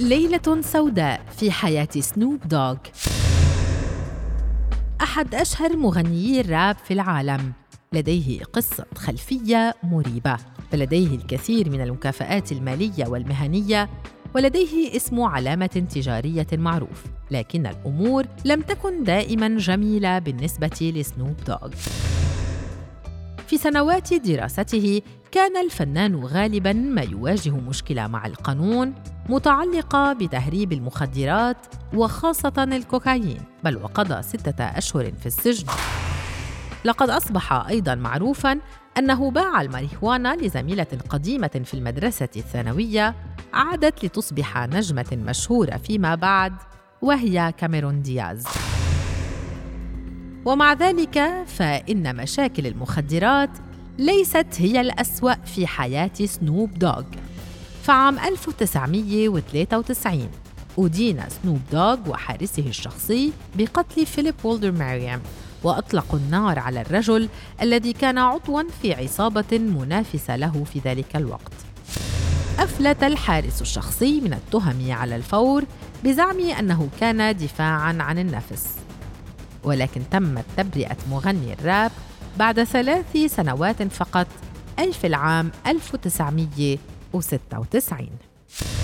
ليلة سوداء في حياة سنوب دوغ أحد أشهر مغنيي الراب في العالم. لديه قصة خلفية مريبة. فلديه الكثير من المكافآت المالية والمهنية. ولديه اسم علامة تجارية معروف. لكن الأمور لم تكن دائما جميلة بالنسبة لسنوب دوغ في سنوات دراسته كان الفنان غالبا ما يواجه مشكلة مع القانون. متعلقة بتهريب المخدرات وخاصة الكوكايين بل وقضى ستة أشهر في السجن. لقد أصبح أيضا معروفا أنه باع الماريهوانا لزميلة قديمة في المدرسة الثانوية عادت لتصبح نجمة مشهورة فيما بعد وهي كاميرون دياز. ومع ذلك فإن مشاكل المخدرات ليست هي الأسوأ في حياة سنوب دوغ فعام 1993 أدين سنوب دوغ وحارسه الشخصي بقتل فيليب وولدر مريم وأطلقوا النار على الرجل الذي كان عضواً في عصابة منافسة له في ذلك الوقت. أفلت الحارس الشخصي من التهم على الفور بزعم أنه كان دفاعاً عن النفس. ولكن تمت تبرئة مغني الراب بعد ثلاث سنوات فقط أي في العام 1996